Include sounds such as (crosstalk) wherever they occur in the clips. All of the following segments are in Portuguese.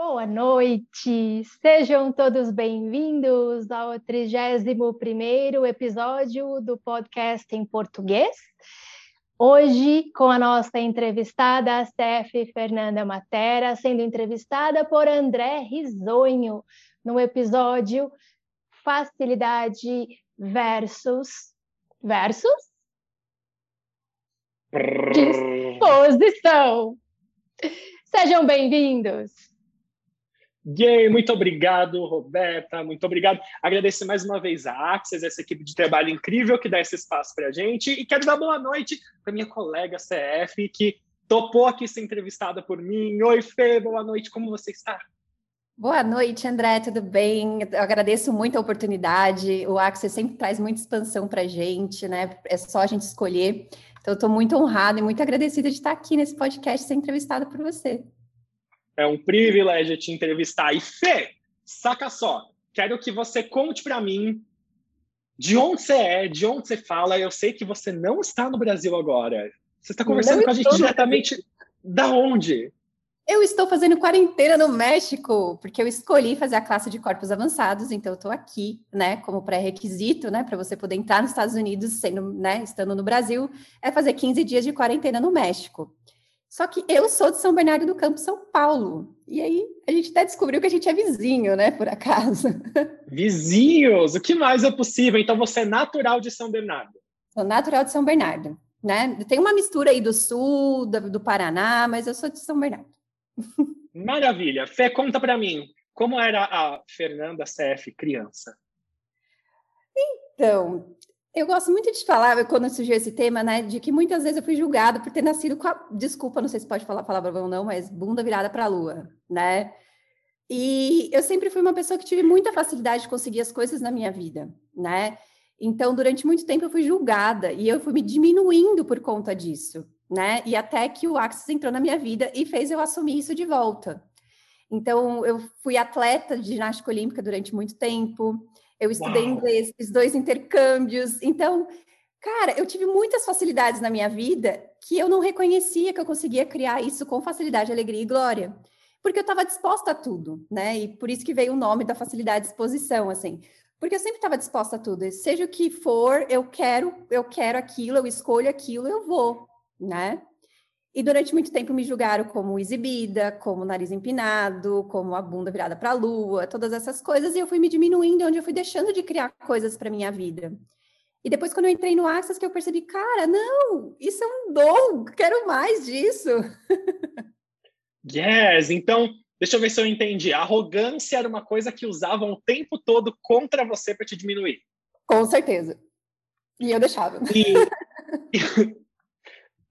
Boa noite, sejam todos bem-vindos ao 31º episódio do podcast em português. Hoje, com a nossa entrevistada, a CF Fernanda Matera, sendo entrevistada por André Risonho, no episódio Facilidade versus... versus? Disposição! Sejam bem-vindos! Yay, muito obrigado, Roberta, muito obrigado. Agradecer mais uma vez a Axis, essa equipe de trabalho incrível que dá esse espaço para a gente. E quero dar boa noite para minha colega CF, que topou aqui ser entrevistada por mim. Oi, Fê, boa noite, como você está? Boa noite, André, tudo bem? Eu agradeço muito a oportunidade. O Axis sempre traz muita expansão para a gente, né? É só a gente escolher. Então, estou muito honrada e muito agradecida de estar aqui nesse podcast ser entrevistada por você. É um privilégio te entrevistar. E Fê, saca só, quero que você conte para mim de onde você é, de onde você fala. Eu sei que você não está no Brasil agora. Você está conversando não com a gente diretamente da onde? Eu estou fazendo quarentena no México, porque eu escolhi fazer a classe de corpos avançados, então eu estou aqui, né, como pré-requisito, né, para você poder entrar nos Estados Unidos, sendo, né, estando no Brasil, é fazer 15 dias de quarentena no México. Só que eu sou de São Bernardo do Campo, São Paulo. E aí a gente até descobriu que a gente é vizinho, né, por acaso. (laughs) Vizinhos? O que mais é possível? Então você é natural de São Bernardo? Sou natural de São Bernardo, né? Tem uma mistura aí do sul, do, do Paraná, mas eu sou de São Bernardo. (laughs) Maravilha. Fê, conta para mim, como era a Fernanda CF criança? Então, eu gosto muito de falar, quando surgiu esse tema, né, de que muitas vezes eu fui julgada por ter nascido com a, desculpa, não sei se pode falar a palavra ou não, mas bunda virada para a lua, né? E eu sempre fui uma pessoa que tive muita facilidade de conseguir as coisas na minha vida, né? Então, durante muito tempo eu fui julgada e eu fui me diminuindo por conta disso, né? E até que o Axis entrou na minha vida e fez eu assumir isso de volta. Então, eu fui atleta de ginástica olímpica durante muito tempo, eu estudei Uau. inglês, fiz dois intercâmbios. Então, cara, eu tive muitas facilidades na minha vida que eu não reconhecia que eu conseguia criar isso com facilidade, alegria e glória. Porque eu estava disposta a tudo, né? E por isso que veio o nome da facilidade de exposição, assim. Porque eu sempre estava disposta a tudo. Seja o que for, eu quero, eu quero aquilo, eu escolho aquilo, eu vou, né? E durante muito tempo me julgaram como exibida, como nariz empinado, como a bunda virada para a lua, todas essas coisas, e eu fui me diminuindo, onde eu fui deixando de criar coisas para minha vida. E depois, quando eu entrei no Access, que eu percebi, cara, não, isso é um dom, quero mais disso. (laughs) Yes, então, deixa eu ver se eu entendi. A arrogância era uma coisa que usavam o tempo todo contra você para te diminuir. Com certeza. E eu deixava. E, (laughs)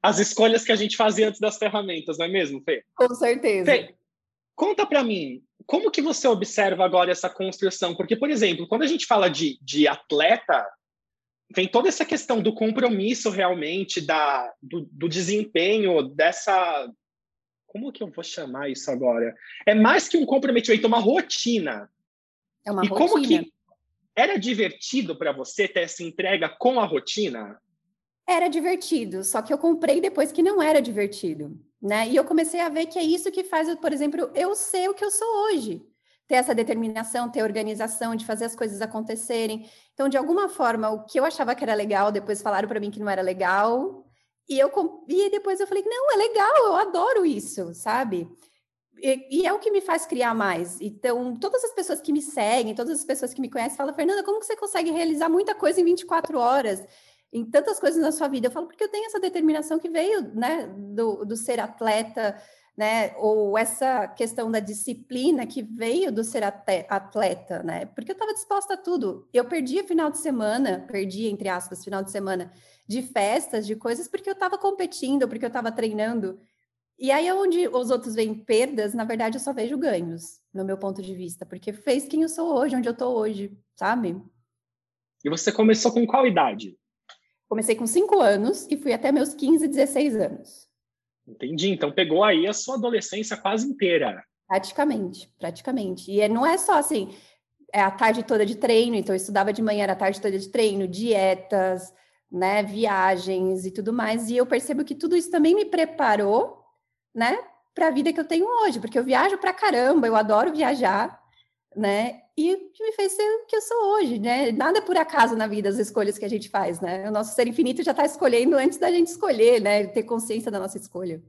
as escolhas que a gente fazia antes das ferramentas, não é mesmo, Fê? Com certeza. Fê, conta para mim, como que você observa agora essa construção? Porque, por exemplo, quando a gente fala de, de atleta, vem toda essa questão do compromisso realmente, da, do, do desempenho, dessa. Como que eu vou chamar isso agora? É mais que um comprometimento, é uma rotina. É uma e rotina. como que era divertido para você ter essa entrega com a rotina? Era divertido, só que eu comprei depois que não era divertido, né? E eu comecei a ver que é isso que faz, por exemplo, eu ser o que eu sou hoje. Ter essa determinação, ter organização de fazer as coisas acontecerem. Então, de alguma forma, o que eu achava que era legal, depois falaram para mim que não era legal. E eu e depois eu falei: "Não, é legal, eu adoro isso", sabe? E, e, é o que me faz criar mais. Então, todas as pessoas que me seguem, todas as pessoas que me conhecem, falam, Fernanda, como que você consegue realizar muita coisa em 24 horas? Em tantas coisas na sua vida. Eu falo porque eu tenho essa determinação que veio, né, do, do ser atleta, né, ou essa questão da disciplina que veio do ser atleta, né, porque eu estava disposta a tudo. Eu perdi final de semana, perdi, entre aspas, final de semana de festas, de coisas, porque eu estava competindo, porque eu estava treinando. E aí, onde os outros veem perdas, na verdade, eu só vejo ganhos, no meu ponto de vista, porque fez quem eu sou hoje, onde eu estou hoje, sabe? E você começou com qual idade? Comecei com 5 anos e fui até meus 15, 16 anos. Entendi. Então pegou aí a sua adolescência quase inteira. Praticamente, praticamente. E é, não é só assim, é a tarde toda de treino, então eu estudava de manhã, era a tarde toda de treino, dietas, né, viagens e tudo mais. E eu percebo que tudo isso também me preparou, né, para a vida que eu tenho hoje, porque eu viajo para caramba, eu adoro viajar, né? E me fez ser o que eu sou hoje, né? Nada é por acaso na vida, as escolhas que a gente faz, né? O nosso ser infinito já está escolhendo antes da gente escolher, né? Ter consciência da nossa escolha.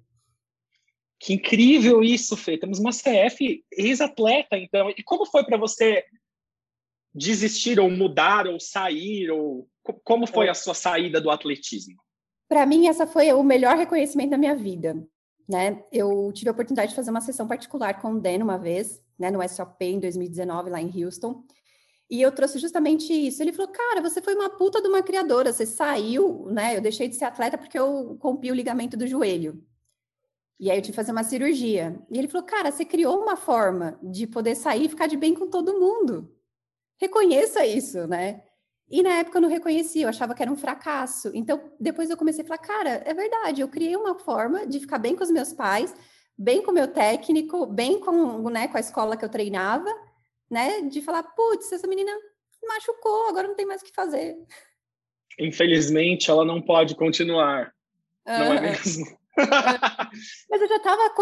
Que incrível isso, Fê. Temos uma CF ex-atleta, então. E como foi para você desistir ou mudar ou sair ou como foi a sua saída do atletismo? Para mim essa foi o melhor reconhecimento da minha vida, né? Eu tive a oportunidade de fazer uma sessão particular com o Dan uma vez, né, no SOP em 2019 lá em Houston. E eu trouxe justamente isso. Ele falou: "Cara, você foi uma puta de uma criadora, você saiu, né? Eu deixei de ser atleta porque eu rompi o ligamento do joelho. E aí eu tive que fazer uma cirurgia. E ele falou: "Cara, você criou uma forma de poder sair e ficar de bem com todo mundo. Reconheça isso, né?" E na época eu não reconhecia, eu achava que era um fracasso. Então, depois eu comecei a falar, cara, é verdade, eu criei uma forma de ficar bem com os meus pais, bem com o meu técnico, bem com, né, com a escola que eu treinava, né? De falar, putz, essa menina machucou, agora não tem mais o que fazer. Infelizmente, ela não pode continuar. Não é mesmo? (laughs) Mas eu já estava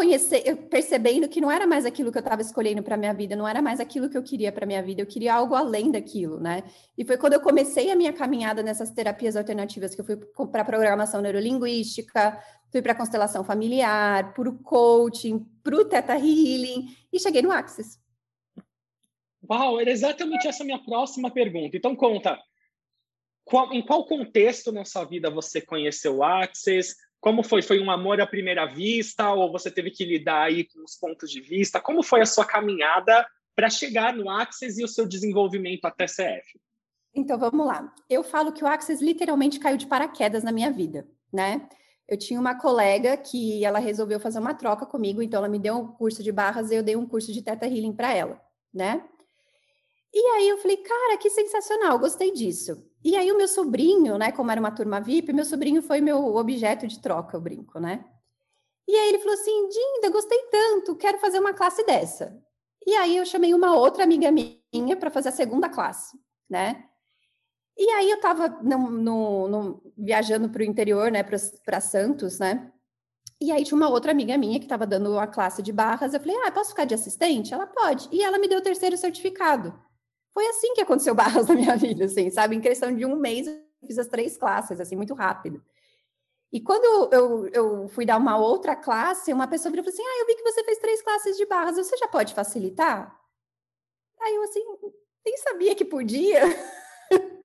percebendo que não era mais aquilo que eu estava escolhendo para minha vida, não era mais aquilo que eu queria para minha vida, eu queria algo além daquilo, né? E foi quando eu comecei a minha caminhada nessas terapias alternativas que eu fui para programação neurolinguística, fui para constelação familiar, para o coaching, para o Theta Healing e cheguei no Axis. Uau, era exatamente essa minha próxima pergunta. Então conta, qual, em qual contexto na sua vida você conheceu o Axis? Como foi? Foi um amor à primeira vista ou você teve que lidar aí com os pontos de vista? Como foi a sua caminhada para chegar no Access e o seu desenvolvimento até CF? Então, vamos lá. Eu falo que o Access literalmente caiu de paraquedas na minha vida, né? Eu tinha uma colega que ela resolveu fazer uma troca comigo, então ela me deu um curso de barras e eu dei um curso de Teta Healing para ela, né? E aí eu falei, cara, que sensacional, gostei disso. E aí o meu sobrinho, né, como era uma turma VIP, meu sobrinho foi meu objeto de troca, eu brinco, né? E aí ele falou assim, Dinda, gostei tanto, quero fazer uma classe dessa. E aí eu chamei uma outra amiga minha para fazer a segunda classe, né? E aí eu estava no, no, no, viajando para o interior, né, para Santos, né? E aí tinha uma outra amiga minha que estava dando uma classe de barras. Eu falei, ah, posso ficar de assistente? Ela pode. E ela me deu o terceiro certificado. Foi assim que aconteceu (laughs) barras na minha vida, assim, sabe? Em questão de um mês, eu fiz as três classes, assim, muito rápido. E quando eu, eu fui dar uma outra classe, uma pessoa virou e falou assim: Ah, eu vi que você fez três classes de barras, você já pode facilitar? Aí eu, assim, nem sabia que podia. (laughs)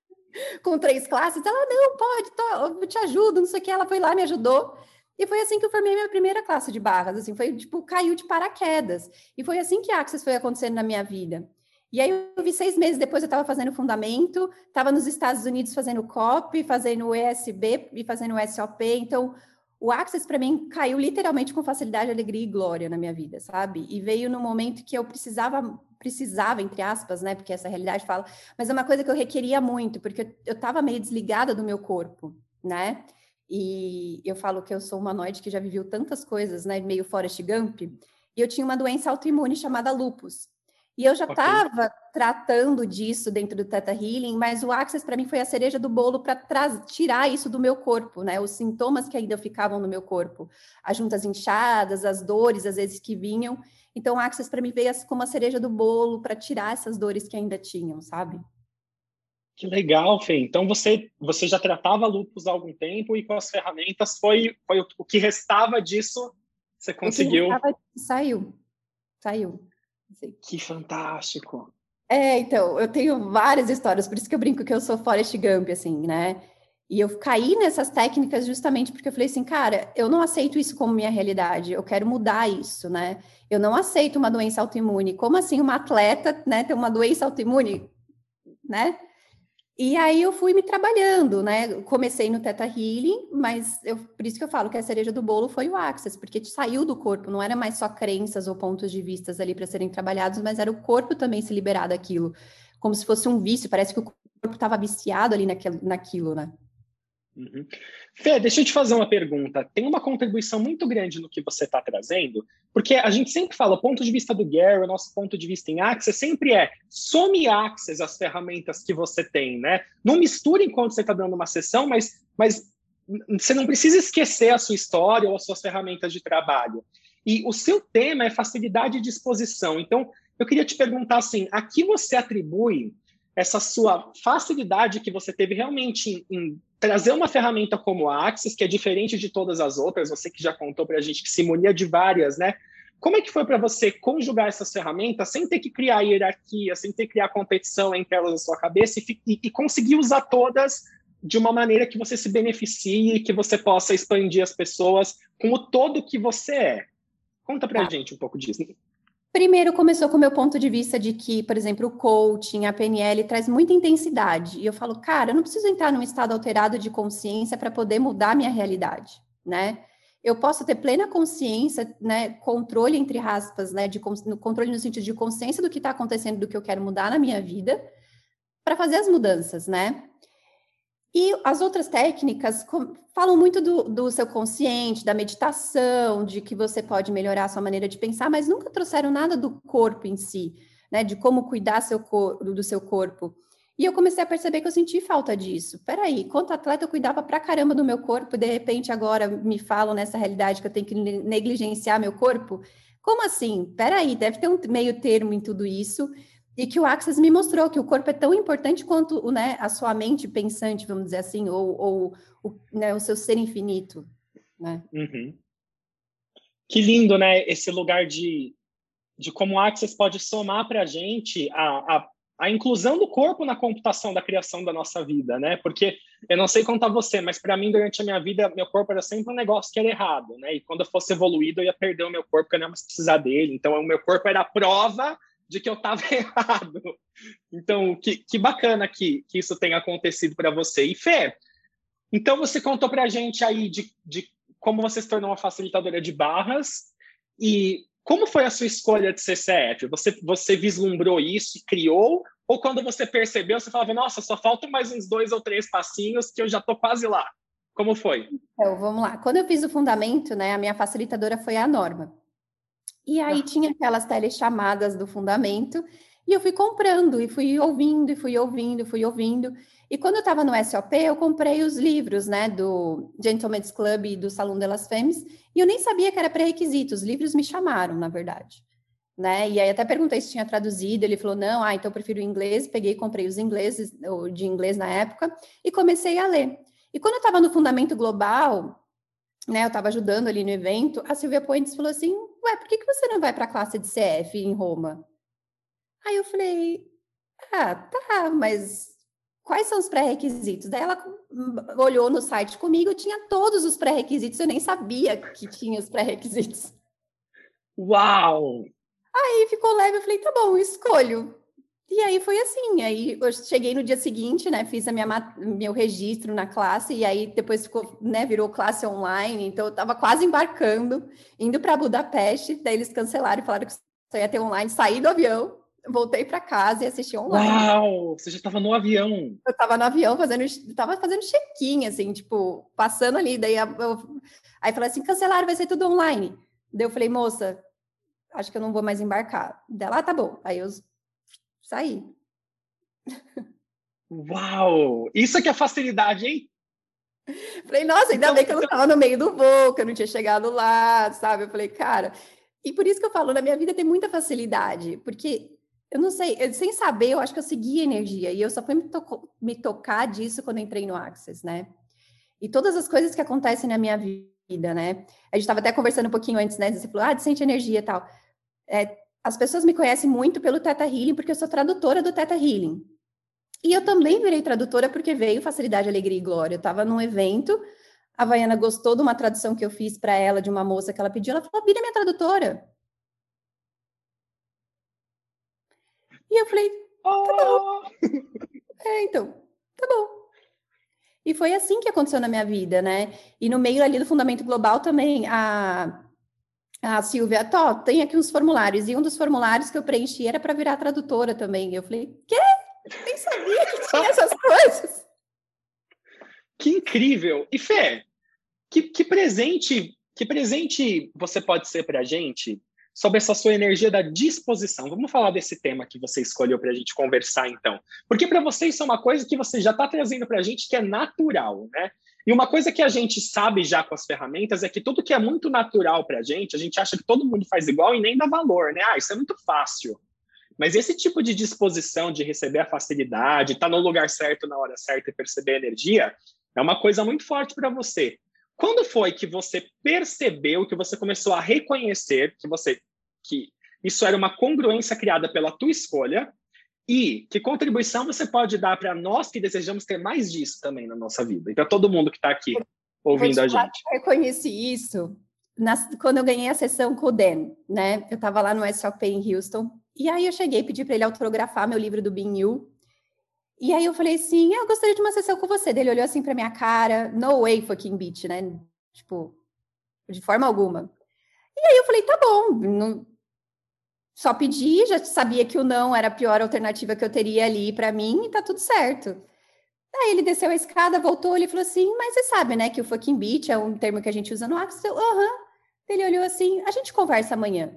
Com três classes. Ela, não, pode, tô, eu te ajudo, não sei o que. Ela foi lá, me ajudou. E foi assim que eu formei minha primeira classe de barras, assim, foi tipo, caiu de paraquedas. E foi assim que a Access foi acontecendo na minha vida. E aí eu vi seis meses depois, eu estava fazendo fundamento, estava nos Estados Unidos fazendo COP, fazendo ESB e fazendo SOP. Então, o Access para mim caiu literalmente com facilidade, alegria e glória na minha vida, sabe? E veio no momento que eu precisava, precisava, entre aspas, né? Porque essa realidade fala, mas é uma coisa que eu requeria muito, porque eu estava meio desligada do meu corpo, né? E eu falo que eu sou uma noite que já viveu tantas coisas, né? Meio Forrest Gump. E eu tinha uma doença autoimune chamada lupus. E eu já estava okay. tratando disso dentro do Teta Healing, mas o Access para mim foi a cereja do bolo para tirar isso do meu corpo, né? Os sintomas que ainda ficavam no meu corpo, as juntas inchadas, as dores às vezes que vinham. Então o Access para mim veio como a cereja do bolo para tirar essas dores que ainda tinham, sabe? Que legal, Fê. Então você você já tratava lupus há algum tempo e com as ferramentas foi foi o que restava disso você conseguiu. Restava, saiu, saiu. Que fantástico! É, então, eu tenho várias histórias, por isso que eu brinco que eu sou Forrest Gump, assim, né? E eu caí nessas técnicas justamente porque eu falei assim, cara, eu não aceito isso como minha realidade, eu quero mudar isso, né? Eu não aceito uma doença autoimune. Como assim uma atleta, né, ter uma doença autoimune, né? E aí eu fui me trabalhando, né? Comecei no Teta Healing, mas eu, por isso que eu falo que a cereja do bolo foi o Access, porque saiu do corpo, não era mais só crenças ou pontos de vistas ali para serem trabalhados, mas era o corpo também se liberar daquilo, como se fosse um vício, parece que o corpo estava viciado ali naquilo, naquilo né? Uhum. Fê, deixa eu te fazer uma pergunta. Tem uma contribuição muito grande no que você está trazendo, porque a gente sempre fala, o ponto de vista do Gary, o nosso ponto de vista em Access sempre é some Access as ferramentas que você tem, né? Não misture enquanto você está dando uma sessão, mas, mas você não precisa esquecer a sua história ou as suas ferramentas de trabalho. E o seu tema é facilidade de exposição. Então, eu queria te perguntar assim, a que você atribui essa sua facilidade que você teve realmente em, em trazer uma ferramenta como a Axis, que é diferente de todas as outras, você que já contou para a gente que se munia de várias, né? Como é que foi para você conjugar essas ferramentas sem ter que criar hierarquia, sem ter que criar competição entre elas na sua cabeça e, e, e conseguir usar todas de uma maneira que você se beneficie e que você possa expandir as pessoas com o todo que você é? Conta para a tá. gente um pouco disso. Primeiro começou com o meu ponto de vista de que, por exemplo, o coaching, a PNL traz muita intensidade. E eu falo, cara, eu não preciso entrar num estado alterado de consciência para poder mudar minha realidade, né? Eu posso ter plena consciência, né, controle entre aspas, né, de controle no sentido de consciência do que está acontecendo, do que eu quero mudar na minha vida, para fazer as mudanças, né? E as outras técnicas falam muito do, do, seu consciente, da meditação, de que você pode melhorar a sua maneira de pensar, mas nunca trouxeram nada do corpo em si, né? De como cuidar seu do seu corpo. E eu comecei a perceber que eu senti falta disso. Peraí, quanto atleta eu cuidava pra caramba do meu corpo, de repente agora me falam nessa realidade que eu tenho que negligenciar meu corpo? Como assim? Peraí, deve ter um meio termo em tudo isso e que o Axis me mostrou que o corpo é tão importante quanto né, a sua mente pensante, vamos dizer assim, ou, ou o, né, o seu ser infinito. Né? Uhum. Que lindo, né? Esse lugar de, de como o Axis pode somar para a gente a, a inclusão do corpo na computação da criação da nossa vida, né? Porque eu não sei contar você, mas para mim durante a minha vida meu corpo era sempre um negócio que era errado, né? E quando eu fosse evoluído eu ia perder o meu corpo, porque eu não ia mais precisar dele. Então o meu corpo era a prova de que eu estava (laughs) errado. Então, que, que bacana que, que isso tenha acontecido para você. E Fê, então você contou para a gente aí de, de como você se tornou uma facilitadora de barras e como foi a sua escolha de CCF? Você, você vislumbrou isso e criou? Ou quando você percebeu, você falava, nossa, só faltam mais uns dois ou três passinhos que eu já estou quase lá. Como foi? Então, vamos lá. Quando eu fiz o fundamento, né, a minha facilitadora foi a Norma. E aí ah. tinha aquelas telechamadas do fundamento, e eu fui comprando, e fui ouvindo, e fui ouvindo, e fui ouvindo. E quando eu estava no SOP, eu comprei os livros, né, do Gentleman's Club e do Salão de las Femmes, e eu nem sabia que era pré-requisito, os livros me chamaram, na verdade. Né? E aí até perguntei se tinha traduzido, ele falou, não, ah, então eu prefiro o inglês, peguei comprei os ingleses, de inglês na época, e comecei a ler. E quando eu estava no Fundamento Global, né, eu estava ajudando ali no evento, a Silvia Pointes falou assim, ué, por que, que você não vai para a classe de CF em Roma? Aí eu falei, ah, tá, mas quais são os pré-requisitos? Daí ela hum, olhou no site comigo, tinha todos os pré-requisitos, eu nem sabia que tinha os pré-requisitos. Uau! Aí ficou leve, eu falei, tá bom, escolho. E aí foi assim, aí eu cheguei no dia seguinte, né, fiz a minha, meu registro na classe, e aí depois ficou, né, virou classe online, então eu estava quase embarcando, indo para Budapeste, daí eles cancelaram e falaram que só ia ter online, saí do avião, voltei para casa e assisti online. Uau! Você já estava no avião? Eu estava no avião fazendo, estava fazendo check-in, assim, tipo, passando ali, daí eu, aí falei assim, cancelaram, vai ser tudo online. Daí eu falei, moça, acho que eu não vou mais embarcar. Dela, ah, tá bom. Aí eu saí. Uau! Isso aqui é facilidade, hein? Falei, nossa, ainda então, bem que eu não estava no meio do voo, que eu não tinha chegado lá, sabe? Eu falei, cara, e por isso que eu falo, na minha vida tem muita facilidade, porque eu não sei, eu, sem saber, eu acho que eu segui a energia, e eu só fui me, to me tocar disso quando entrei no Access, né? E todas as coisas que acontecem na minha vida, né? A gente estava até conversando um pouquinho antes, né? Você falou, ah, sente energia e tal. É, as pessoas me conhecem muito pelo Teta Healing, porque eu sou tradutora do Teta Healing. E eu também virei tradutora porque veio Facilidade, Alegria e Glória. Eu estava num evento, a Vaiana gostou de uma tradução que eu fiz para ela, de uma moça que ela pediu, ela falou, vira minha tradutora. E eu falei, tá bom. Oh! É, então, tá bom. E foi assim que aconteceu na minha vida, né? E no meio ali do Fundamento Global também, a a Silvia, Tó, tem aqui uns formulários. E um dos formulários que eu preenchi era para virar tradutora também. Eu falei, quê? Nem sabia que tinha essas coisas. Que incrível! E Fê, que, que presente, que presente você pode ser para a gente sobre essa sua energia da disposição? Vamos falar desse tema que você escolheu para a gente conversar, então. Porque para você isso é uma coisa que você já está trazendo para a gente que é natural, né? E uma coisa que a gente sabe já com as ferramentas é que tudo que é muito natural para a gente, a gente acha que todo mundo faz igual e nem dá valor, né? Ah, isso é muito fácil. Mas esse tipo de disposição de receber a facilidade, estar tá no lugar certo na hora certa e perceber a energia, é uma coisa muito forte para você. Quando foi que você percebeu, que você começou a reconhecer que você que isso era uma congruência criada pela tua escolha e que contribuição você pode dar para nós que desejamos ter mais disso também na nossa vida e para todo mundo que está aqui ouvindo a gente? Eu reconheci isso quando eu ganhei a sessão com o Dan, né? Eu estava lá no SOP em Houston e aí eu cheguei, pedi para ele autografar meu livro do Bin Yu. E aí eu falei assim, ah, eu gostaria de uma sessão com você. Ele olhou assim para minha cara, no way fucking bitch, né? Tipo, de forma alguma. E aí eu falei, tá bom, não, só pedi, já sabia que o não era a pior alternativa que eu teria ali para mim e tá tudo certo. Aí ele desceu a escada, voltou, ele falou assim, mas você sabe, né, que o fucking beat é um termo que a gente usa no Axel. Aham. Uhum. Ele olhou assim, a gente conversa amanhã.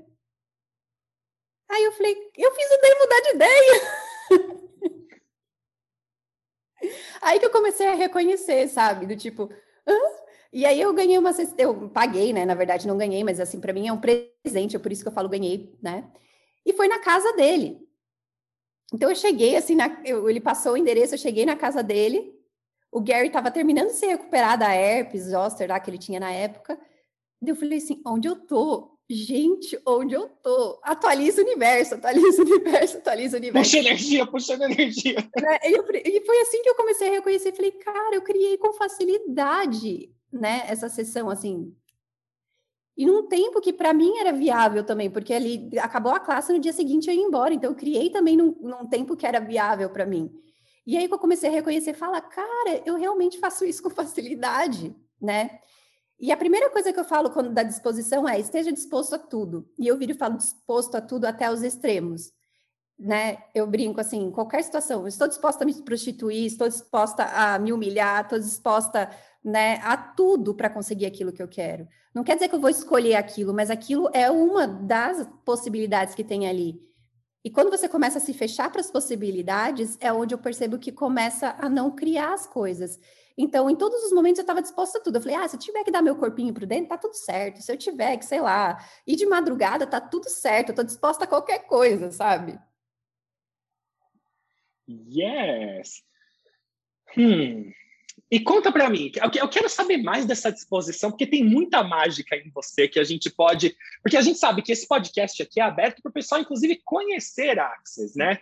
Aí eu falei, eu fiz o Ney mudar de ideia. (laughs) aí que eu comecei a reconhecer, sabe? Do tipo, Hã? E aí eu ganhei uma, eu paguei, né? Na verdade não ganhei, mas assim para mim é um presente, é por isso que eu falo ganhei, né? E foi na casa dele. Então eu cheguei assim, na, eu, ele passou o endereço, eu cheguei na casa dele. O Gary estava terminando de se recuperar da herpes zoster lá que ele tinha na época. E eu falei assim, onde eu tô? Gente, onde eu tô? Atualiza o universo, atualiza o universo, atualiza o universo. Puxa energia, puxa energia. Né, e foi assim que eu comecei a reconhecer. Falei, cara, eu criei com facilidade, né? Essa sessão, assim, e num tempo que para mim era viável também, porque ali acabou a classe no dia seguinte eu ia embora, então eu criei também num, num tempo que era viável para mim. E aí que eu comecei a reconhecer, fala, cara, eu realmente faço isso com facilidade, né? E a primeira coisa que eu falo quando da disposição é esteja disposto a tudo. E eu viro e falo disposto a tudo até os extremos. Né? Eu brinco assim, qualquer situação, estou disposta a me prostituir, estou disposta a me humilhar, estou disposta né, a tudo para conseguir aquilo que eu quero. Não quer dizer que eu vou escolher aquilo, mas aquilo é uma das possibilidades que tem ali. E quando você começa a se fechar para as possibilidades, é onde eu percebo que começa a não criar as coisas. Então, em todos os momentos eu estava disposta a tudo. Eu falei, ah, se eu tiver que dar meu corpinho para dentro, tá tudo certo. Se eu tiver que, sei lá, ir de madrugada, tá tudo certo. Eu tô disposta a qualquer coisa, sabe? Yes. Hmm. E conta para mim, eu quero saber mais dessa disposição, porque tem muita mágica em você que a gente pode. Porque a gente sabe que esse podcast aqui é aberto para o pessoal, inclusive, conhecer a Axis, né?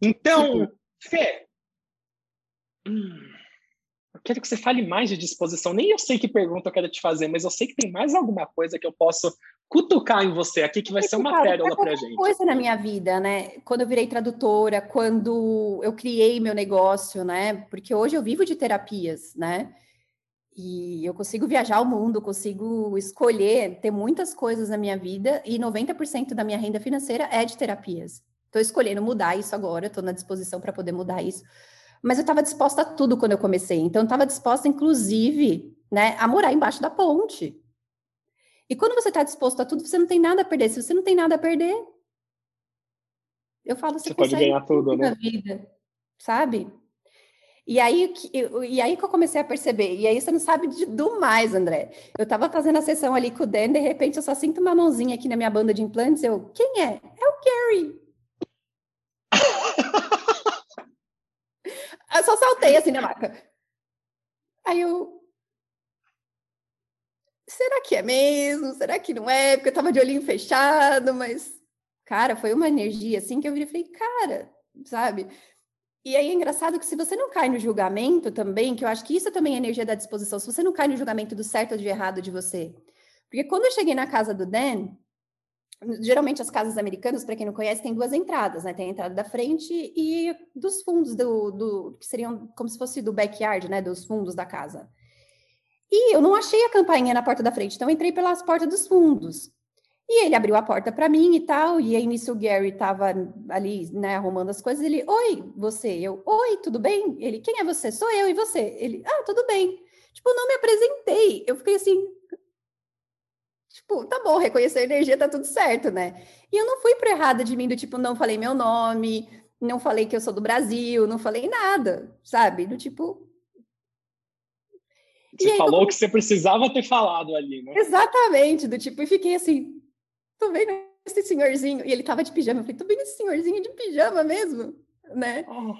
Então, Fê, hum, eu quero que você fale mais de disposição. Nem eu sei que pergunta eu quero te fazer, mas eu sei que tem mais alguma coisa que eu posso cutucar em você aqui que vai ser uma pérola para gente. coisa na minha vida, né? Quando eu virei tradutora, quando eu criei meu negócio, né? Porque hoje eu vivo de terapias, né? E eu consigo viajar o mundo, consigo escolher, ter muitas coisas na minha vida e 90% da minha renda financeira é de terapias. Estou escolhendo mudar isso agora, estou na disposição para poder mudar isso. Mas eu estava disposta a tudo quando eu comecei. Então, estava disposta, inclusive, né, a morar embaixo da ponte. E quando você está disposto a tudo, você não tem nada a perder. Se você não tem nada a perder, eu falo, você, você pode ganhar tudo, né? vida, sabe? E aí, e aí que eu comecei a perceber, e aí você não sabe de, do mais, André. Eu estava fazendo a sessão ali com o Dan, de repente eu só sinto uma mãozinha aqui na minha banda de implantes, eu, quem é? É o Gary. (laughs) eu só saltei assim na maca. Aí eu, será que é mesmo? Será que não é? Porque eu tava de olhinho fechado, mas, cara, foi uma energia assim que eu virei e falei, cara, sabe? E aí é engraçado que se você não cai no julgamento também, que eu acho que isso também é energia da disposição, se você não cai no julgamento do certo ou de errado de você. Porque quando eu cheguei na casa do Dan, geralmente as casas americanas, para quem não conhece, tem duas entradas, né? Tem a entrada da frente e dos fundos do, do que seriam como se fosse do backyard, né? Dos fundos da casa. E eu não achei a campainha na porta da frente, então entrei pelas portas dos fundos. E ele abriu a porta para mim e tal, e aí nisso o Gary estava ali, né, arrumando as coisas. Ele, oi, você? Eu, oi, tudo bem? Ele, quem é você? Sou eu e você? Ele, ah, tudo bem. Tipo, não me apresentei. Eu fiquei assim, tipo, tá bom, reconhecer a energia, tá tudo certo, né? E eu não fui para errada de mim, do tipo, não falei meu nome, não falei que eu sou do Brasil, não falei nada, sabe? Do tipo, Você aí, falou que você precisava ter falado ali, né? Exatamente, do tipo, e fiquei assim, tô vendo esse senhorzinho, e ele tava de pijama, eu falei, tô vendo esse senhorzinho de pijama mesmo, né? Oh.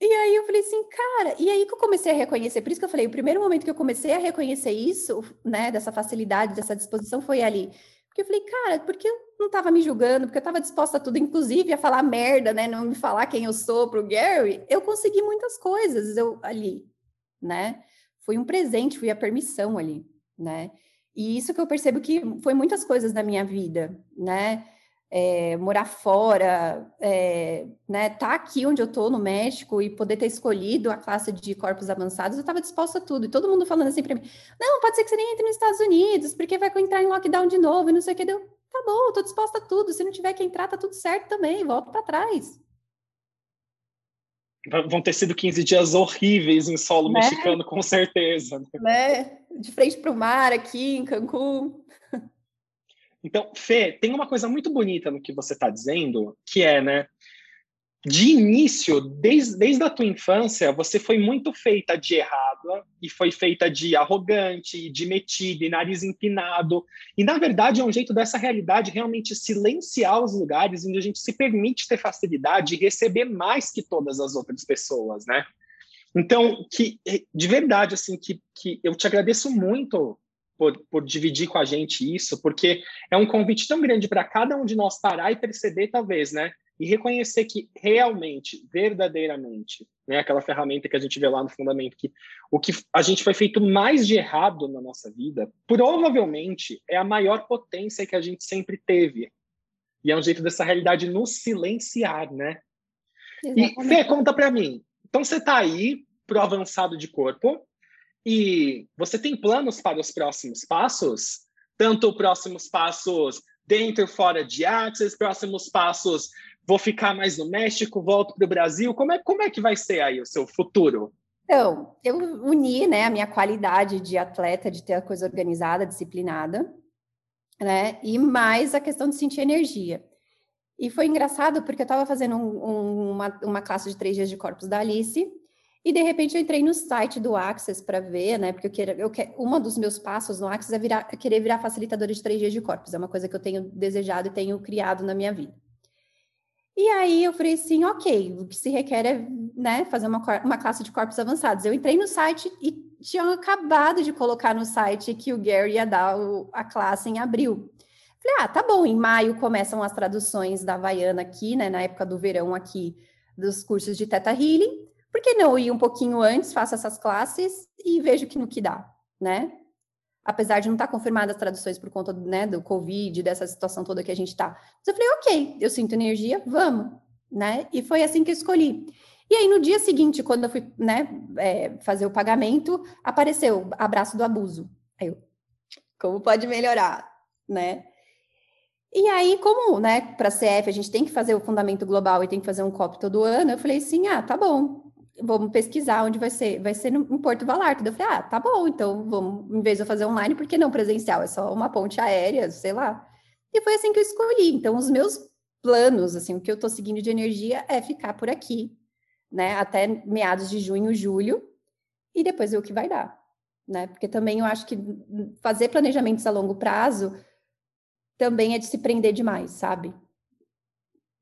E aí eu falei assim, cara, e aí que eu comecei a reconhecer, por isso que eu falei, o primeiro momento que eu comecei a reconhecer isso, né, dessa facilidade, dessa disposição foi ali. Porque eu falei, cara, porque eu não estava me julgando, porque eu estava disposta a tudo, inclusive a falar merda, né, não me falar quem eu sou pro Gary, eu consegui muitas coisas eu ali, né? Foi um presente, foi a permissão ali, né? E isso que eu percebo que foi muitas coisas da minha vida, né? É, morar fora, é, né, tá aqui onde eu tô no México e poder ter escolhido a classe de corpos avançados, eu estava disposta a tudo. E todo mundo falando assim para mim: não, pode ser que você nem entre nos Estados Unidos, porque vai entrar em lockdown de novo e não sei o que. Deu, tá bom, tô disposta a tudo. Se não tiver que entrar, tá tudo certo também, volto para trás. Vão ter sido 15 dias horríveis em solo né? mexicano, com certeza. Né? né? De frente para o mar aqui em Cancún. Então, Fê, tem uma coisa muito bonita no que você está dizendo, que é, né? De início, desde, desde a tua infância, você foi muito feita de errada e foi feita de arrogante, de metida, e nariz empinado. E, na verdade, é um jeito dessa realidade realmente silenciar os lugares onde a gente se permite ter facilidade e receber mais que todas as outras pessoas, né? Então, que de verdade, assim, que, que eu te agradeço muito por, por dividir com a gente isso, porque é um convite tão grande para cada um de nós parar e perceber, talvez, né? E reconhecer que realmente, verdadeiramente, né, aquela ferramenta que a gente vê lá no fundamento, que o que a gente foi feito mais de errado na nossa vida, provavelmente é a maior potência que a gente sempre teve. E é um jeito dessa realidade nos silenciar, né? Exatamente. E, Fê, conta para mim. Então, você está aí pro avançado de corpo, e você tem planos para os próximos passos? Tanto próximos passos dentro e fora de Axis, próximos passos, vou ficar mais no México, volto para o Brasil. Como é, como é que vai ser aí o seu futuro? Então, eu uni né, a minha qualidade de atleta, de ter a coisa organizada, disciplinada, né? E mais a questão de sentir energia. E foi engraçado porque eu estava fazendo um, um, uma, uma classe de três dias de corpos da Alice, e de repente eu entrei no site do Access para ver, né? Porque eu quero, eu quero, uma dos meus passos no Access é, virar, é querer virar facilitadora de três dias de corpos. É uma coisa que eu tenho desejado e tenho criado na minha vida. E aí eu falei assim, ok, o que se requer é né, fazer uma, uma classe de corpos avançados. Eu entrei no site e tinham acabado de colocar no site que o Gary ia dar o, a classe em abril. Falei, ah, tá bom, em maio começam as traduções da Havaiana aqui, né, na época do verão aqui, dos cursos de Teta Healing por que não ir um pouquinho antes, faço essas classes e vejo que no que dá, né? Apesar de não estar confirmadas as traduções por conta né, do Covid, dessa situação toda que a gente está. Mas eu falei, ok, eu sinto energia, vamos, né? E foi assim que eu escolhi. E aí, no dia seguinte, quando eu fui né, é, fazer o pagamento, apareceu abraço do abuso. Aí eu, como pode melhorar, né? E aí, como, né, para a CF a gente tem que fazer o fundamento global e tem que fazer um COP todo ano, eu falei assim, ah, tá bom, vamos pesquisar onde vai ser. Vai ser no, em Porto Vallarta. Eu falei, ah, tá bom, então vamos, em vez de eu fazer online, por que não presencial? É só uma ponte aérea, sei lá. E foi assim que eu escolhi. Então, os meus planos, assim, o que eu tô seguindo de energia é ficar por aqui, né, até meados de junho, julho, e depois ver o que vai dar, né? Porque também eu acho que fazer planejamentos a longo prazo também é de se prender demais, sabe?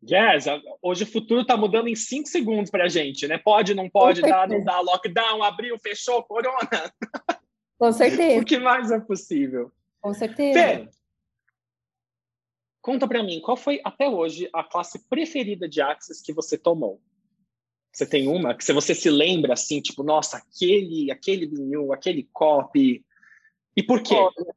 Yes, hoje o futuro está mudando em cinco segundos para a gente, né? Pode, não pode, dá, não dá, lockdown, abriu, fechou, corona. Com certeza. (laughs) o que mais é possível? Com certeza. Fê, conta para mim, qual foi até hoje a classe preferida de Axis que você tomou? Você tem uma que se você se lembra assim, tipo, nossa, aquele, aquele vinil, aquele copy. E por quê? Olha,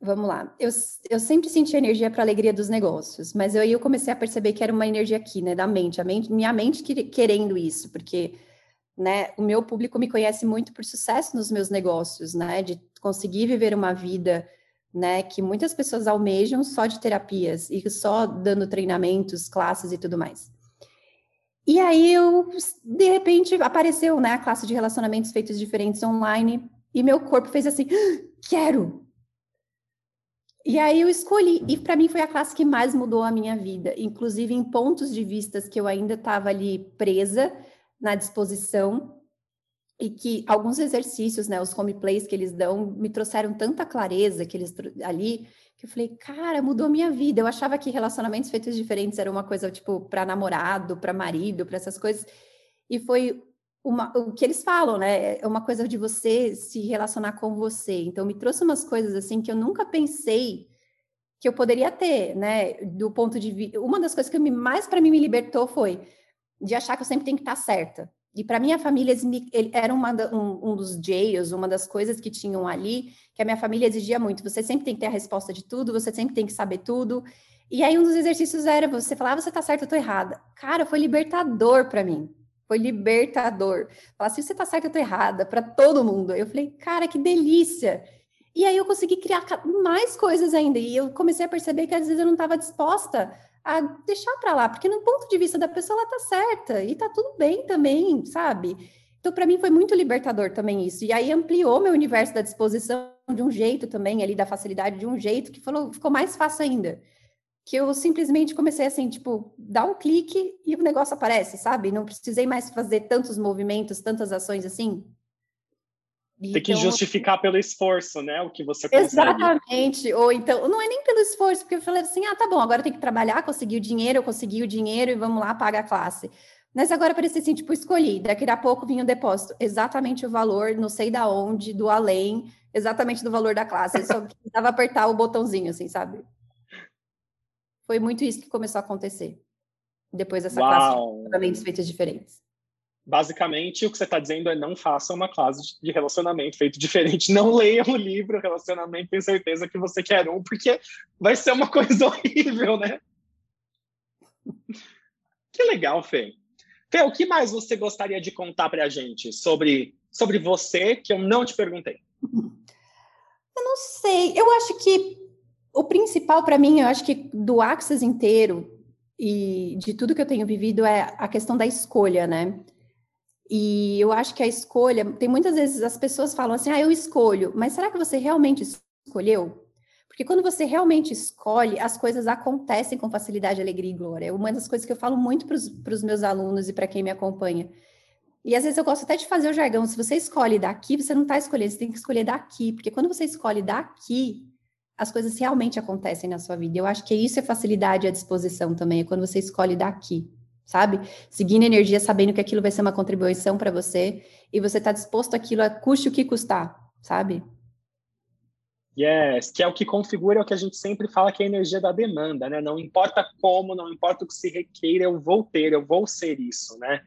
Vamos lá. Eu, eu sempre senti energia para a alegria dos negócios, mas aí eu comecei a perceber que era uma energia aqui, né, da mente, a mente, minha mente querendo isso, porque, né, o meu público me conhece muito por sucesso nos meus negócios, né, de conseguir viver uma vida, né, que muitas pessoas almejam só de terapias e só dando treinamentos, classes e tudo mais. E aí eu, de repente, apareceu, né, a classe de relacionamentos feitos diferentes online e meu corpo fez assim, ah, quero, e aí eu escolhi, e para mim foi a classe que mais mudou a minha vida, inclusive em pontos de vistas que eu ainda estava ali presa na disposição, e que alguns exercícios, né, os home plays que eles dão, me trouxeram tanta clareza que eles ali, que eu falei, cara, mudou minha vida. Eu achava que relacionamentos feitos diferentes era uma coisa tipo para namorado, para marido, para essas coisas. E foi uma, o que eles falam, né? É uma coisa de você se relacionar com você. Então me trouxe umas coisas assim que eu nunca pensei que eu poderia ter, né? Do ponto de vista, uma das coisas que me, mais para mim me libertou foi de achar que eu sempre tenho que estar certa. E para minha família, ele, era uma, um, um, dos jails, uma das coisas que tinham ali, que a minha família exigia muito. Você sempre tem que ter a resposta de tudo, você sempre tem que saber tudo. E aí, um dos exercícios era você falar, ah, você tá certo, eu tô errada. Cara, foi libertador para mim. Foi libertador. Falar assim, você tá certo, eu tô errada, para todo mundo. Eu falei, cara, que delícia. E aí eu consegui criar mais coisas ainda. E eu comecei a perceber que às vezes eu não estava disposta a deixar para lá, porque no ponto de vista da pessoa ela tá certa e tá tudo bem também, sabe? Então para mim foi muito libertador também isso. E aí ampliou meu universo da disposição de um jeito também ali da facilidade de um jeito que falou, ficou mais fácil ainda. Que eu simplesmente comecei assim, tipo, dar um clique e o negócio aparece, sabe? Não precisei mais fazer tantos movimentos, tantas ações assim. Tem que então, justificar pelo esforço, né? O que você consegue. Exatamente. Ou então, não é nem pelo esforço, porque eu falei assim: ah, tá bom, agora tenho que trabalhar, conseguir o dinheiro, eu consegui o dinheiro e vamos lá, paga a classe. Mas agora parecia assim, tipo, escolhi. Daqui a pouco vinha o depósito. Exatamente o valor, não sei da onde, do além, exatamente do valor da classe. Eu só precisava apertar o botãozinho, assim, sabe? Foi muito isso que começou a acontecer. Depois dessa Uau. classe de feitas diferentes basicamente o que você está dizendo é não faça uma classe de relacionamento feito diferente, não leia o livro relacionamento, tenho certeza que você quer um, porque vai ser uma (laughs) coisa horrível, né? Que legal, Fê. Fê, o que mais você gostaria de contar para a gente sobre, sobre você que eu não te perguntei? (laughs) Eu não sei. Eu acho que o principal para mim, eu acho que do Axis inteiro e de tudo que eu tenho vivido é a questão da escolha, né? E eu acho que a escolha, tem muitas vezes as pessoas falam assim, ah, eu escolho, mas será que você realmente escolheu? Porque quando você realmente escolhe, as coisas acontecem com facilidade, alegria e glória. É uma das coisas que eu falo muito para os meus alunos e para quem me acompanha. E às vezes eu gosto até de fazer o jargão. Se você escolhe daqui, você não está escolhendo, você tem que escolher daqui. Porque quando você escolhe daqui, as coisas realmente acontecem na sua vida. Eu acho que isso é facilidade à disposição também, é quando você escolhe daqui sabe? Seguindo energia, sabendo que aquilo vai ser uma contribuição para você e você está disposto aquilo a custe o que custar, sabe? Yes, que é o que configura é o que a gente sempre fala que é a energia da demanda, né? Não importa como, não importa o que se requeira, eu vou ter, eu vou ser isso, né?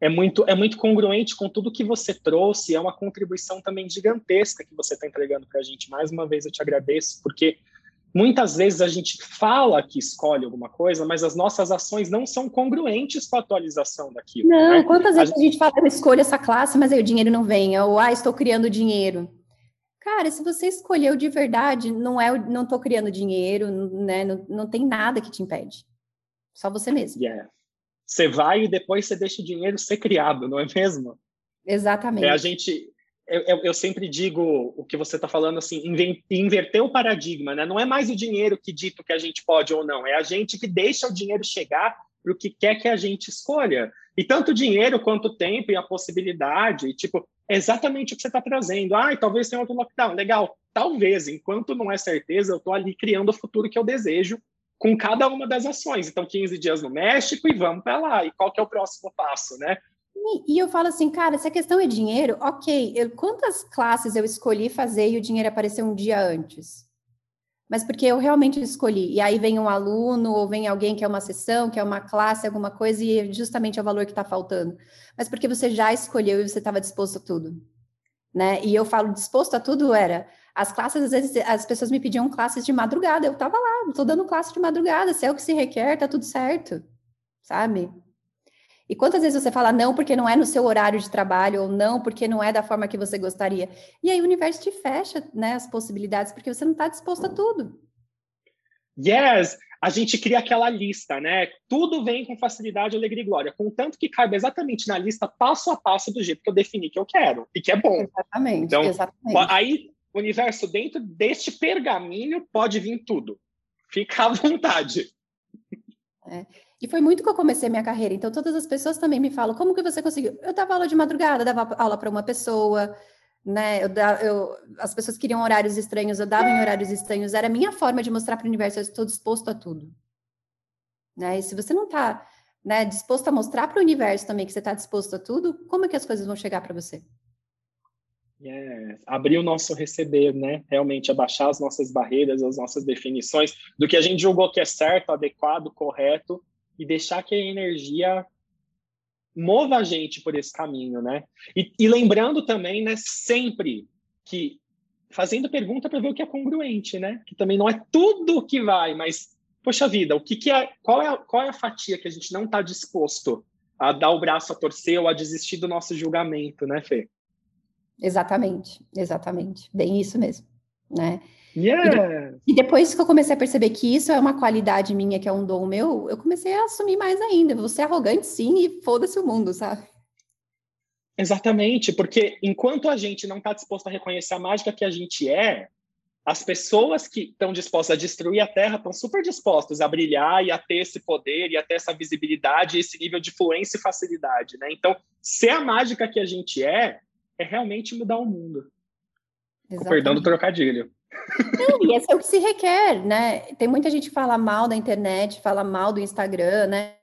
É muito, é muito congruente com tudo que você trouxe, é uma contribuição também gigantesca que você está entregando para a gente. Mais uma vez eu te agradeço, porque Muitas vezes a gente fala que escolhe alguma coisa, mas as nossas ações não são congruentes com a atualização daquilo. Não, né? quantas vezes a gente... a gente fala, eu escolho essa classe, mas aí o dinheiro não vem, ou ah, estou criando dinheiro. Cara, se você escolheu de verdade, não é, não estou criando dinheiro, né? Não, não tem nada que te impede. Só você mesmo. Yeah. Você vai e depois você deixa o dinheiro ser criado, não é mesmo? Exatamente. É, a gente, eu, eu, sempre digo o que você está falando assim, inverter o paradigma, né? Não é mais o dinheiro que dita o que a gente pode ou não, é a gente que deixa o dinheiro chegar para o que quer que a gente escolha. E tanto o dinheiro quanto o tempo e a possibilidade, tipo, é exatamente o que você está trazendo. Ah, e talvez tenha outro lockdown. Legal, talvez. Enquanto não é certeza, eu estou ali criando o futuro que eu desejo com cada uma das ações. Então, 15 dias no México e vamos para lá. E qual que é o próximo passo, né? E eu falo assim, cara, se a questão é dinheiro, ok, eu, quantas classes eu escolhi fazer e o dinheiro apareceu um dia antes? Mas porque eu realmente escolhi. E aí vem um aluno, ou vem alguém que é uma sessão, que é uma classe, alguma coisa, e justamente é o valor que está faltando. Mas porque você já escolheu e você estava disposto a tudo. Né? E eu falo disposto a tudo era. As classes, às vezes, as pessoas me pediam classes de madrugada. Eu estava lá, estou dando classe de madrugada, se é o que se requer, tá tudo certo. Sabe? E quantas vezes você fala não porque não é no seu horário de trabalho, ou não porque não é da forma que você gostaria? E aí o universo te fecha né, as possibilidades, porque você não está disposto a tudo. Yes! A gente cria aquela lista, né? Tudo vem com facilidade, alegria e glória. Contanto que caiba exatamente na lista, passo a passo, do jeito que eu defini que eu quero e que é bom. Exatamente. Então, exatamente. aí, universo, dentro deste pergaminho, pode vir tudo. Fica à vontade. É. E foi muito que eu comecei minha carreira. Então, todas as pessoas também me falam: como que você conseguiu? Eu dava aula de madrugada, dava aula para uma pessoa, né? Eu, eu, as pessoas queriam horários estranhos, eu dava em horários estranhos. Era a minha forma de mostrar para o universo: eu estou disposto a tudo. Né? E se você não está né, disposto a mostrar para o universo também que você está disposto a tudo, como é que as coisas vão chegar para você? Yes. Abrir o nosso receber, né? Realmente abaixar as nossas barreiras, as nossas definições do que a gente julgou que é certo, adequado, correto e deixar que a energia mova a gente por esse caminho, né? E, e lembrando também, né, sempre que fazendo pergunta para ver o que é congruente, né? Que também não é tudo que vai, mas poxa vida, o que, que é, qual é, qual é a fatia que a gente não está disposto a dar o braço a torcer ou a desistir do nosso julgamento, né, Fê? Exatamente, exatamente, bem isso mesmo, né? Yeah. E, depois que eu comecei a perceber que isso é uma qualidade minha, que é um dom meu, eu comecei a assumir mais ainda. Você é arrogante, sim, e foda-se o mundo, sabe? Exatamente, porque enquanto a gente não está disposto a reconhecer a mágica que a gente é, as pessoas que estão dispostas a destruir a Terra estão super dispostas a brilhar e a ter esse poder e a ter essa visibilidade, esse nível de fluência e facilidade, né? Então, ser a mágica que a gente é, é realmente mudar o mundo. Com perdão do trocadilho. Não, e esse é o que se requer, né? Tem muita gente que fala mal da internet, fala mal do Instagram, né?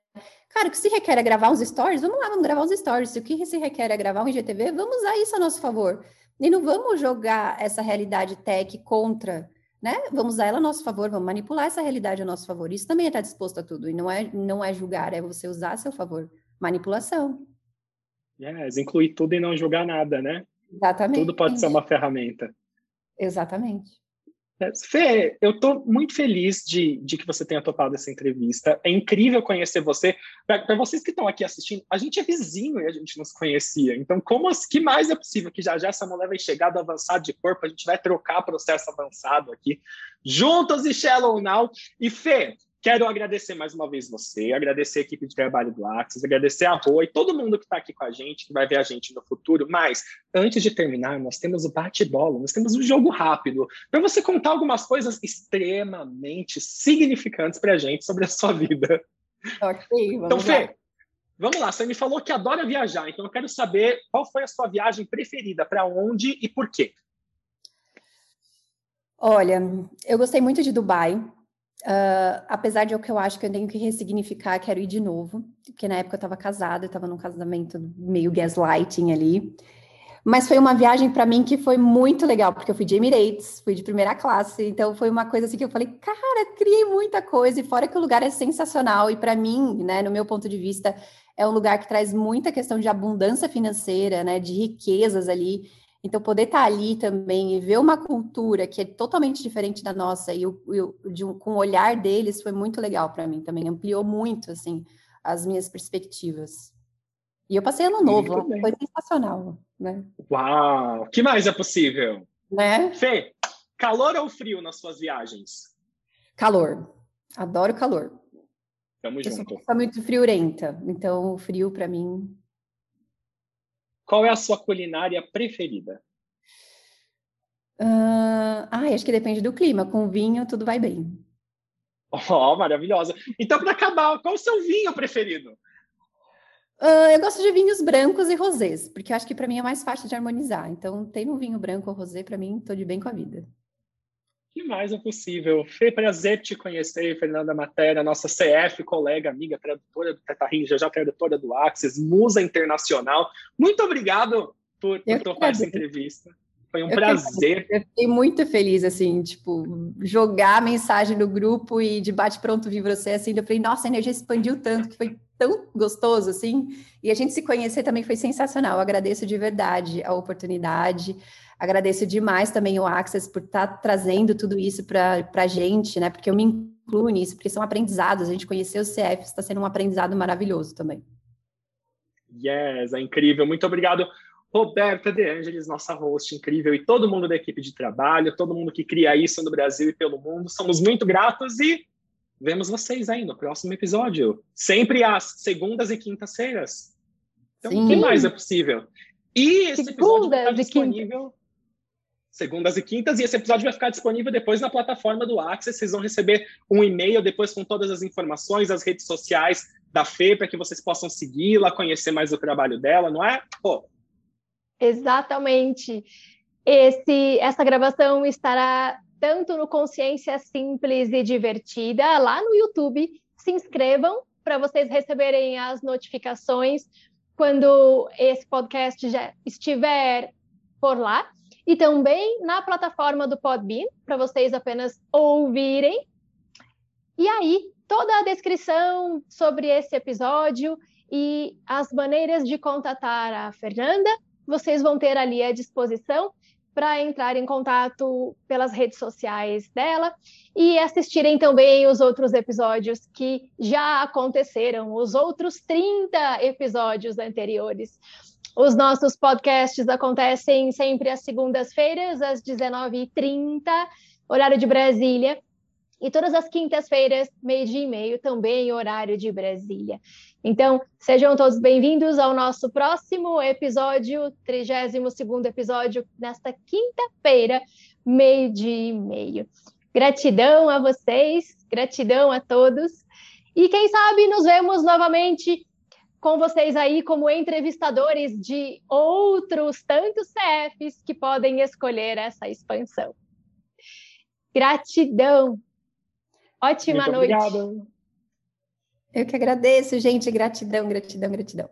Cara, o que se requer é gravar uns stories? Vamos lá, vamos gravar uns stories. Se o que se requer é gravar um IGTV, vamos usar isso a nosso favor. E não vamos jogar essa realidade tech contra, né? Vamos usar ela a nosso favor, vamos manipular essa realidade a nosso favor. Isso também estar disposto a tudo. E não é, não é julgar, é você usar a seu favor. Manipulação. Yes, incluir tudo e não julgar nada, né? Exatamente. Tudo pode ser uma ferramenta. Exatamente. Fê, eu estou muito feliz de, de que você tenha topado essa entrevista. É incrível conhecer você. Para vocês que estão aqui assistindo, a gente é vizinho e a gente não se conhecia. Então, como que mais é possível que já já essa mulher vai chegar do avançado de corpo? A gente vai trocar processo avançado aqui, juntos e Shallow Now. E Fê, Quero agradecer mais uma vez você, agradecer a equipe de trabalho do Axis, agradecer a Rô e todo mundo que está aqui com a gente, que vai ver a gente no futuro. Mas, antes de terminar, nós temos o bate-bola, nós temos um jogo rápido, para você contar algumas coisas extremamente significantes para a gente sobre a sua vida. Ok, vamos Então, Fê, vamos lá. Você me falou que adora viajar, então eu quero saber qual foi a sua viagem preferida, para onde e por quê. Olha, eu gostei muito de Dubai. Uh, apesar de o que eu acho que eu tenho que ressignificar, quero ir de novo, porque na época eu estava casada, eu estava num casamento meio gaslighting ali. Mas foi uma viagem para mim que foi muito legal, porque eu fui de Emirates, fui de primeira classe, então foi uma coisa assim que eu falei, cara, criei muita coisa, e fora que o lugar é sensacional, e para mim, né, no meu ponto de vista, é um lugar que traz muita questão de abundância financeira, né, de riquezas ali. Então, poder estar ali também e ver uma cultura que é totalmente diferente da nossa e, o, de um, com o olhar deles foi muito legal para mim também. Ampliou muito, assim, as minhas perspectivas. E eu passei ano novo, foi sensacional, né? Uau! que mais é possível? Né? Fê, calor ou frio nas suas viagens? Calor. Adoro calor. Tamo eu junto. sou muito friorenta, então o frio para mim qual é a sua culinária preferida? Uh, ah, acho que depende do clima. Com vinho, tudo vai bem. Oh, maravilhosa. Então, para acabar, qual o seu vinho preferido? Uh, eu gosto de vinhos brancos e rosés, porque eu acho que para mim é mais fácil de harmonizar. Então, tem um vinho branco ou rosé, para mim, estou de bem com a vida que mais é possível? Foi prazer te conhecer, Fernanda Matéria, nossa CF, colega, amiga, tradutora do Teta Rinja, já tradutora do Axis, musa internacional. Muito obrigado por, por topar essa entrevista. Foi um eu prazer. Eu fiquei muito feliz, assim, tipo, jogar a mensagem no grupo e de bate-pronto vir você, assim, eu falei, nossa, a energia expandiu tanto, que foi tão gostoso, assim, e a gente se conhecer também foi sensacional. Eu agradeço de verdade a oportunidade, Agradeço demais também o Access por estar tá trazendo tudo isso para a gente, né? Porque eu me incluo nisso, porque são aprendizados. A gente conhecer o CF está sendo um aprendizado maravilhoso também. Yes, é incrível. Muito obrigado, Roberta De Angelis, nossa host incrível, e todo mundo da equipe de trabalho, todo mundo que cria isso no Brasil e pelo mundo. Somos muito gratos e vemos vocês aí no próximo episódio. Sempre às segundas e quintas-feiras. Então, o que mais é possível? E esse episódio está disponível. segundas e quintas, e esse episódio vai ficar disponível depois na plataforma do Access. Vocês vão receber um e-mail depois com todas as informações, as redes sociais da Fê, para que vocês possam segui-la, conhecer mais o trabalho dela, não é? Pô. Exatamente. Esse, essa gravação estará tanto no Consciência Simples e Divertida, lá no YouTube. Se inscrevam para vocês receberem as notificações quando esse podcast já estiver por lá. E também na plataforma do Podbean, para vocês apenas ouvirem. E aí, toda a descrição sobre esse episódio e as maneiras de contatar a Fernanda, vocês vão ter ali à disposição para entrar em contato pelas redes sociais dela e assistirem também os outros episódios que já aconteceram, os outros 30 episódios anteriores. Os nossos podcasts acontecem sempre às segundas-feiras, às 19h30, horário de Brasília. E todas as quintas-feiras, meio-dia e meio, também horário de Brasília. Então, sejam todos bem-vindos ao nosso próximo episódio, 32 episódio, nesta quinta-feira, meio-dia e meio. Gratidão a vocês, gratidão a todos. E quem sabe nos vemos novamente com vocês aí como entrevistadores de outros tantos CFs que podem escolher essa expansão. Gratidão. Ótima Muito noite. Obrigado. Eu que agradeço, gente. Gratidão, gratidão, gratidão.